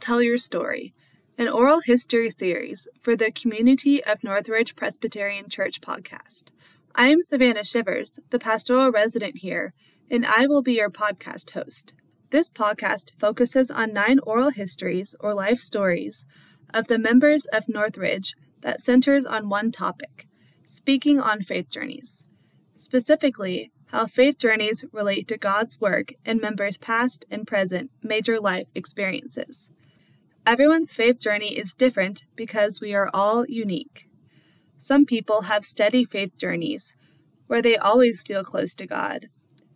Tell Your Story, an oral history series for the Community of Northridge Presbyterian Church podcast. I am Savannah Shivers, the pastoral resident here, and I will be your podcast host. This podcast focuses on nine oral histories or life stories of the members of Northridge that centers on one topic speaking on faith journeys. Specifically, how faith journeys relate to God's work in members' past and present major life experiences. Everyone's faith journey is different because we are all unique. Some people have steady faith journeys where they always feel close to God,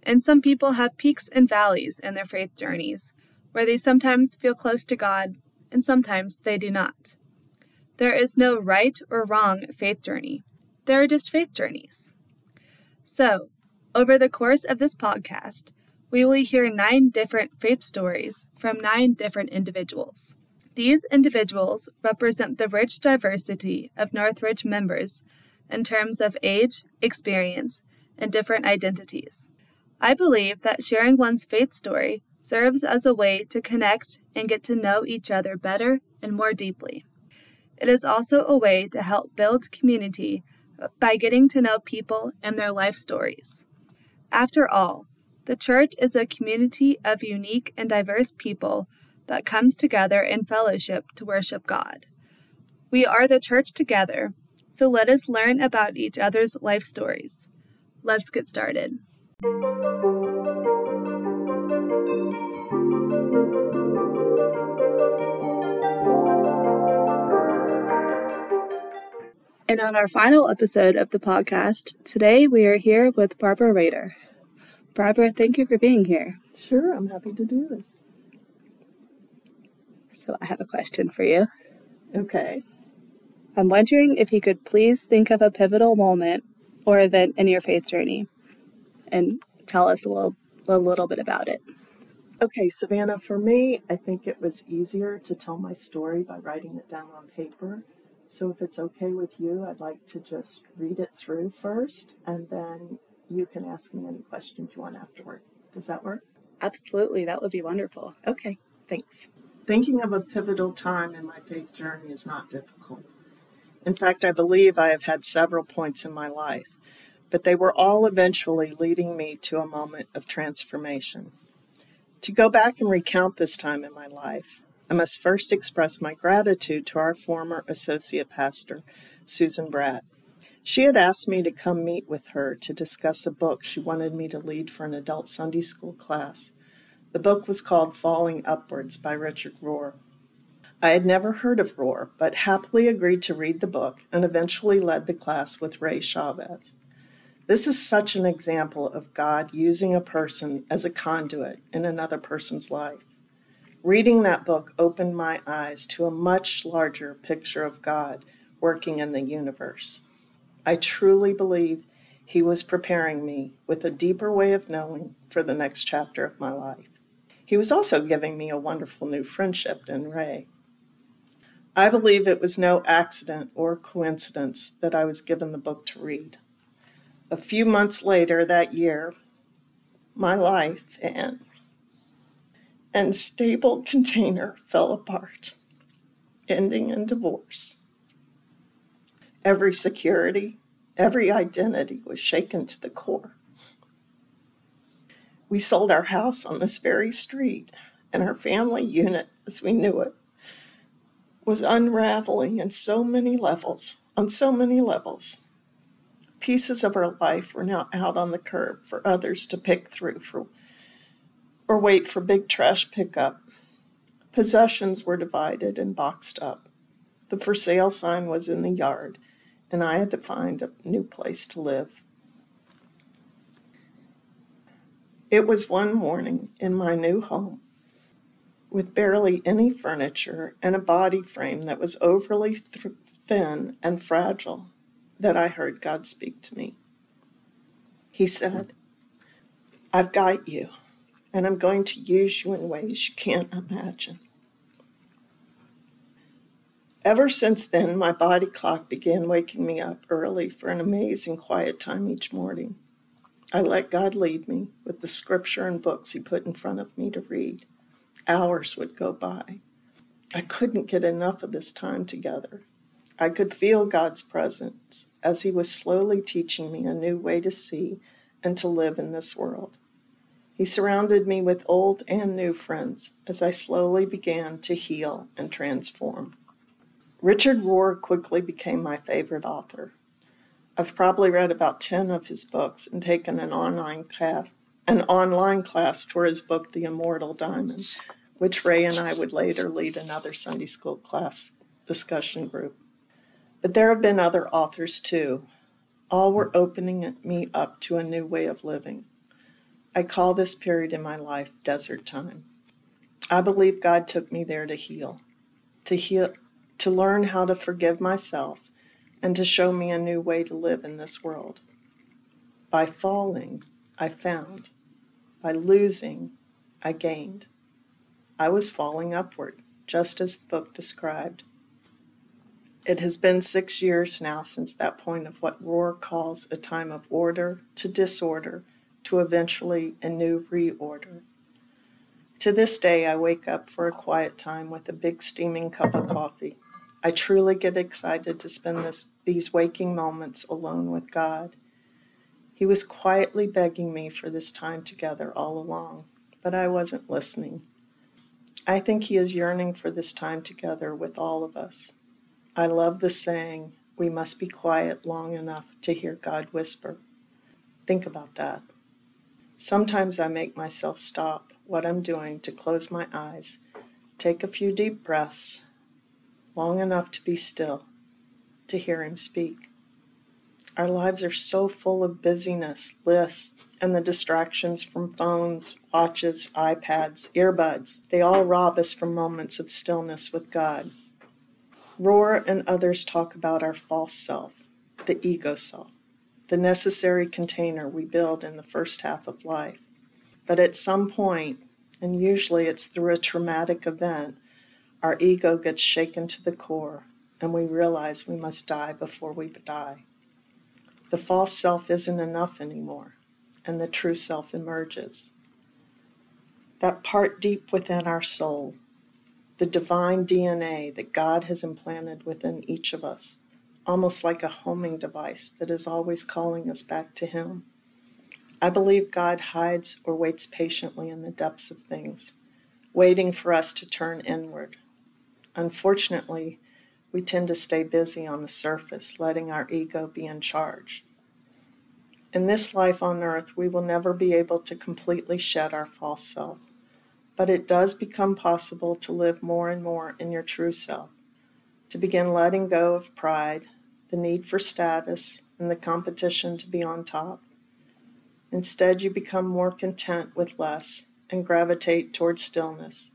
and some people have peaks and valleys in their faith journeys where they sometimes feel close to God and sometimes they do not. There is no right or wrong faith journey, there are just faith journeys. So, over the course of this podcast, we will hear nine different faith stories from nine different individuals. These individuals represent the rich diversity of Northridge members in terms of age, experience, and different identities. I believe that sharing one's faith story serves as a way to connect and get to know each other better and more deeply. It is also a way to help build community by getting to know people and their life stories. After all, the church is a community of unique and diverse people that comes together in fellowship to worship God. We are the church together, so let us learn about each other's life stories. Let's get started. And on our final episode of the podcast, today we are here with Barbara Rader. Barbara, thank you for being here. Sure, I'm happy to do this. So, I have a question for you. Okay. I'm wondering if you could please think of a pivotal moment or event in your faith journey and tell us a little, a little bit about it. Okay, Savannah, for me, I think it was easier to tell my story by writing it down on paper so if it's okay with you, I'd like to just read it through first, and then you can ask me any questions you want afterward. Does that work? Absolutely, that would be wonderful. Okay, thanks. Thinking of a pivotal time in my faith journey is not difficult. In fact, I believe I have had several points in my life, but they were all eventually leading me to a moment of transformation. To go back and recount this time in my life, I must first express my gratitude to our former associate pastor, Susan Bratt. She had asked me to come meet with her to discuss a book she wanted me to lead for an adult Sunday school class. The book was called Falling Upwards by Richard Rohr. I had never heard of Rohr, but happily agreed to read the book and eventually led the class with Ray Chavez. This is such an example of God using a person as a conduit in another person's life. Reading that book opened my eyes to a much larger picture of God working in the universe. I truly believe He was preparing me with a deeper way of knowing for the next chapter of my life. He was also giving me a wonderful new friendship in Ray. I believe it was no accident or coincidence that I was given the book to read. A few months later that year, my life and and stable container fell apart, ending in divorce. Every security, every identity was shaken to the core. We sold our house on this very street, and our family unit, as we knew it, was unraveling in so many levels, on so many levels. Pieces of our life were now out on the curb for others to pick through for or wait for big trash pickup. Possessions were divided and boxed up. The for sale sign was in the yard, and I had to find a new place to live. It was one morning in my new home, with barely any furniture and a body frame that was overly th- thin and fragile, that I heard God speak to me. He said, I've got you and I'm going to use you in ways you can't imagine. Ever since then, my body clock began waking me up early for an amazing quiet time each morning. I let God lead me with the scripture and books He put in front of me to read. Hours would go by. I couldn't get enough of this time together. I could feel God's presence as He was slowly teaching me a new way to see and to live in this world. He surrounded me with old and new friends as I slowly began to heal and transform. Richard Rohr quickly became my favorite author. I've probably read about 10 of his books and taken an online class, an online class for his book The Immortal Diamond, which Ray and I would later lead another Sunday school class discussion group. But there have been other authors too. All were opening me up to a new way of living. I call this period in my life desert time. I believe God took me there to heal, to heal, to learn how to forgive myself, and to show me a new way to live in this world. By falling, I found. By losing, I gained. I was falling upward, just as the book described. It has been six years now since that point of what Rohr calls a time of order to disorder to eventually a new reorder. To this day, I wake up for a quiet time with a big steaming cup of coffee. I truly get excited to spend this, these waking moments alone with God. He was quietly begging me for this time together all along, but I wasn't listening. I think He is yearning for this time together with all of us. I love the saying, we must be quiet long enough to hear God whisper. Think about that. Sometimes I make myself stop what I'm doing to close my eyes, take a few deep breaths, long enough to be still, to hear Him speak. Our lives are so full of busyness, lists, and the distractions from phones, watches, iPads, earbuds. They all rob us from moments of stillness with God. Rohr and others talk about our false self, the ego self, the necessary container we build in the first half of life. But at some point, and usually it's through a traumatic event, our ego gets shaken to the core and we realize we must die before we die. The false self isn't enough anymore, and the true self emerges. That part deep within our soul the divine DNA that God has implanted within each of us, almost like a homing device that is always calling us back to Him. I believe God hides or waits patiently in the depths of things, waiting for us to turn inward. Unfortunately, we tend to stay busy on the surface, letting our ego be in charge. In this life on earth, we will never be able to completely shed our false self but it does become possible to live more and more in your true self, to begin letting go of pride, the need for status, and the competition to be on top. Instead, you become more content with less and gravitate towards stillness.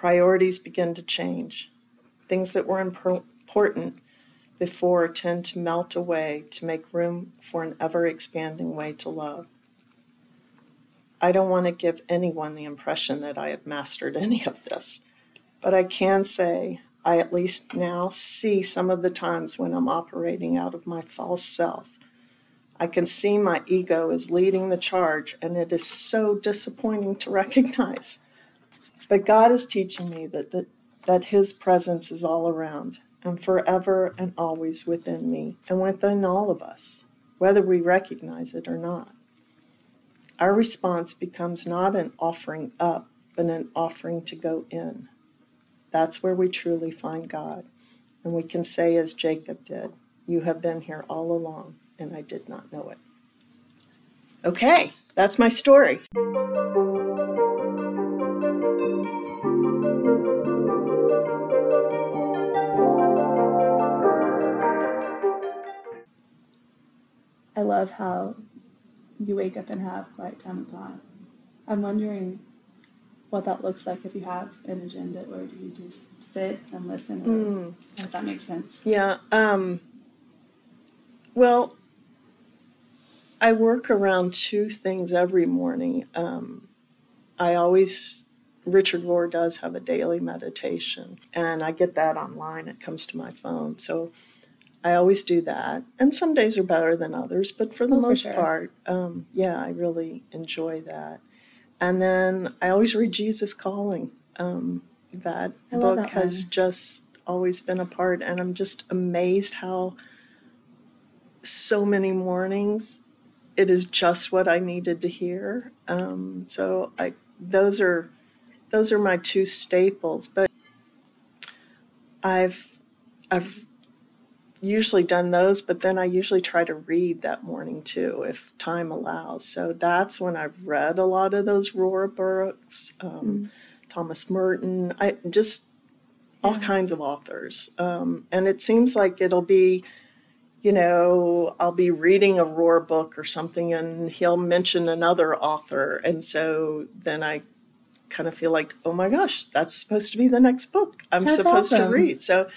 Priorities begin to change. Things that were important before tend to melt away to make room for an ever expanding way to love. I don't want to give anyone the impression that I have mastered any of this, but I can say I at least now see some of the times when I'm operating out of my false self. I can see my ego is leading the charge, and it is so disappointing to recognize. But God is teaching me that, that, that His presence is all around and forever and always within me and within all of us, whether we recognize it or not our response becomes not an offering up, but an offering to go in. That's where we truly find God. And we can say, as Jacob did, You have been here all along, and I did not know it. Okay, that's my story. I love how you wake up and have quiet time with God. I'm wondering what that looks like if you have an agenda, or do you just sit and listen? Or, mm. If that makes sense. Yeah. Um, well, I work around two things every morning. Um, I always, Richard Rohr does have a daily meditation, and I get that online. It comes to my phone. So I always do that. And some days are better than others, but for the oh, most for sure. part, um, yeah, I really enjoy that. And then I always read Jesus Calling. Um, that I book that has one. just always been a part, and I'm just amazed how so many mornings it is just what I needed to hear. Um, so I those are those are my two staples, but I've I've usually done those, but then I usually try to read that morning too, if time allows. So that's when I've read a lot of those Rohr books, um, Thomas Merton, I just all Yeah. kinds of authors. Um, and it seems like it'll be, you know, I'll be reading a Rohr book or something, and he'll mention another author, and so then I kind of feel like, oh my gosh, that's supposed to be the next book I'm That's supposed awesome. to read. So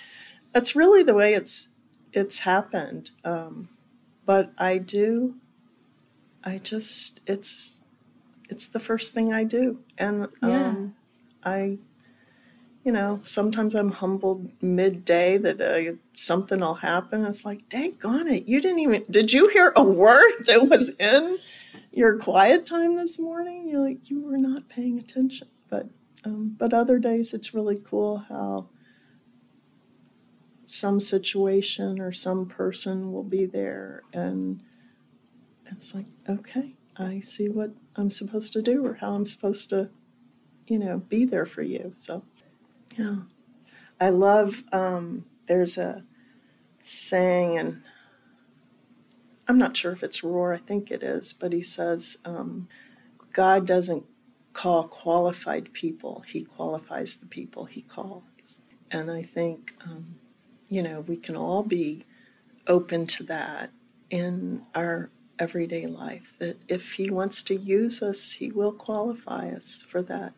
that's really the way it's it's happened. Um, but I do, I just it's it's the first thing I do, and Yeah. um, I, you know, sometimes I'm humbled midday that uh, something will happen. It's like, dang on it, you didn't even did you hear a word that was in your quiet time this morning? You're like you were not paying attention, but um, but other days it's really cool how some situation or some person will be there and it's like okay i see what i'm supposed to do or how i'm supposed to you know be there for you. So yeah. I love um, there's a saying and i'm not sure if it's Rohr i think it is but he says um, god doesn't call qualified people he qualifies the people he calls. And i think um, you know, we can all be open to that in our everyday life. That if He wants to use us, He will qualify us for that,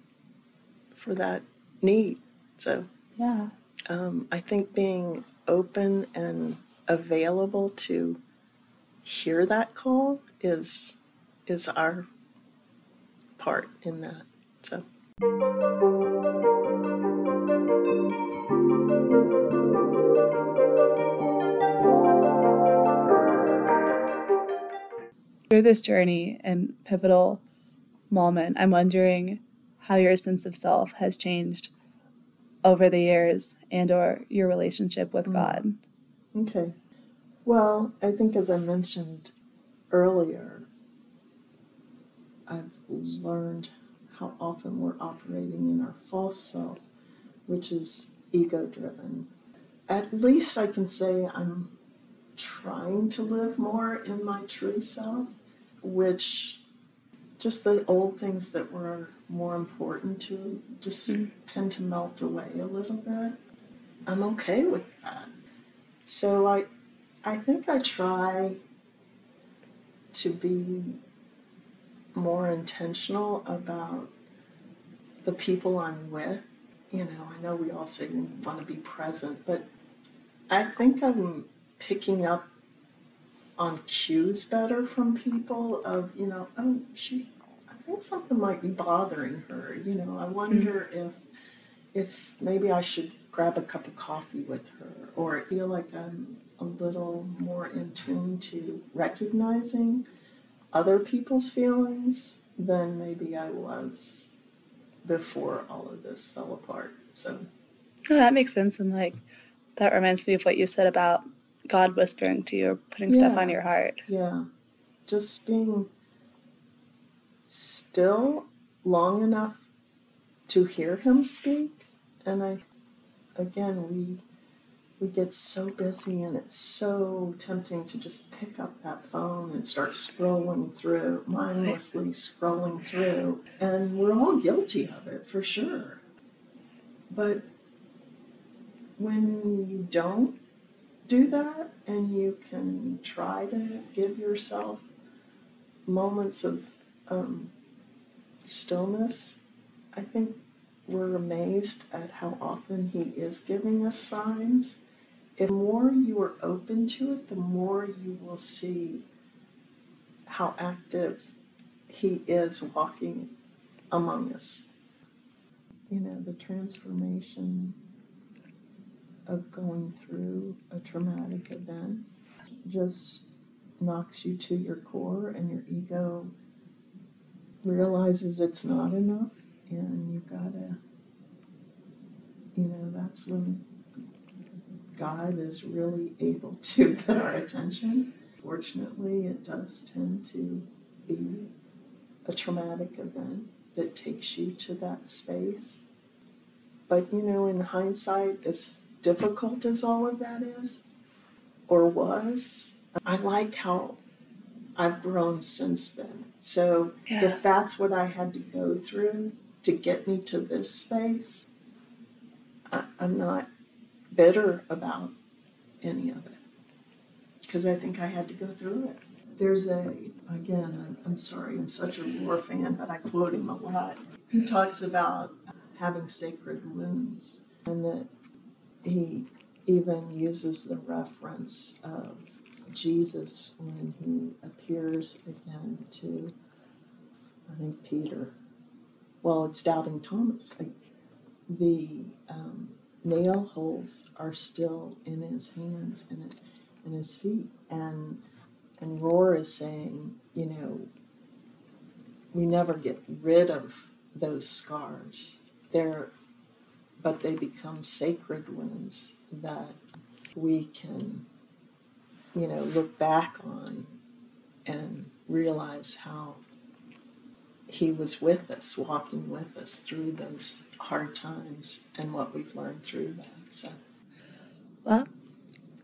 for that need. So Yeah. um, I think being open and available to hear that call is is our part in that. So. Through this journey and pivotal moment, I'm wondering how your sense of self has changed over the years and or your relationship with mm. God. Okay. Well, I think as I mentioned earlier, I've learned how often we're operating in our false self, which is ego driven. At least I can say I'm trying to live more in my true self, which just the old things that were more important to just Mm. tend to melt away a little bit. I'm okay with that. So I I think I try to be more intentional about the people I'm with. You know, I know we all say we want to be present, but I think I'm picking up on cues better from people of, you know, oh, she I think something might be bothering her. You know, I wonder mm-hmm. if if maybe I should grab a cup of coffee with her or feel like I'm a little more in tune to recognizing other people's feelings than maybe I was before all of this fell apart. So, Oh, that makes sense. And like, that reminds me of what you said about God whispering to you or putting stuff on your heart. yeah, just being still long enough to hear him speak. And I, again, we we get so busy and it's so tempting to just pick up that phone and start scrolling through, mindlessly scrolling through. And we're all guilty of it for sure. But when you don't do that and you can try to give yourself moments of um, stillness, I think we're amazed at how often He is giving us signs. If more you are open to it, the more you will see how active He is walking among us. You know, the transformation of going through a traumatic event just knocks you to your core, and your ego realizes it's not enough, and you gotta you know, that's when God is really able to get our attention. Fortunately, it does tend to be a traumatic event that takes you to that space. But, you know, in hindsight, as difficult as all of that is, or was, I like how I've grown since then. So yeah. if that's what I had to go through to get me to this space, I, I'm not bitter about any of it because I think I had to go through it. There's a, again, I'm sorry, I'm such a Rohr fan, but I quote him a lot. He talks about having sacred wounds and that he even uses the reference of Jesus when he appears again to, I think, Peter. Well, it's doubting Thomas. The um, nail holes are still in his hands and in his feet, and and Rohr is saying, you know, we never get rid of those scars. They're, but they become sacred wounds that we can you know, look back on and realize how he was with us, walking with us through those hard times and what we've learned through that. So, well,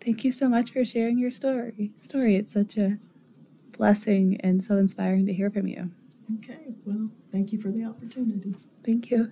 thank you so much for sharing your story. Story. It's such a blessing and so inspiring to hear from you. Okay. Well, thank you for the opportunity. Thank you.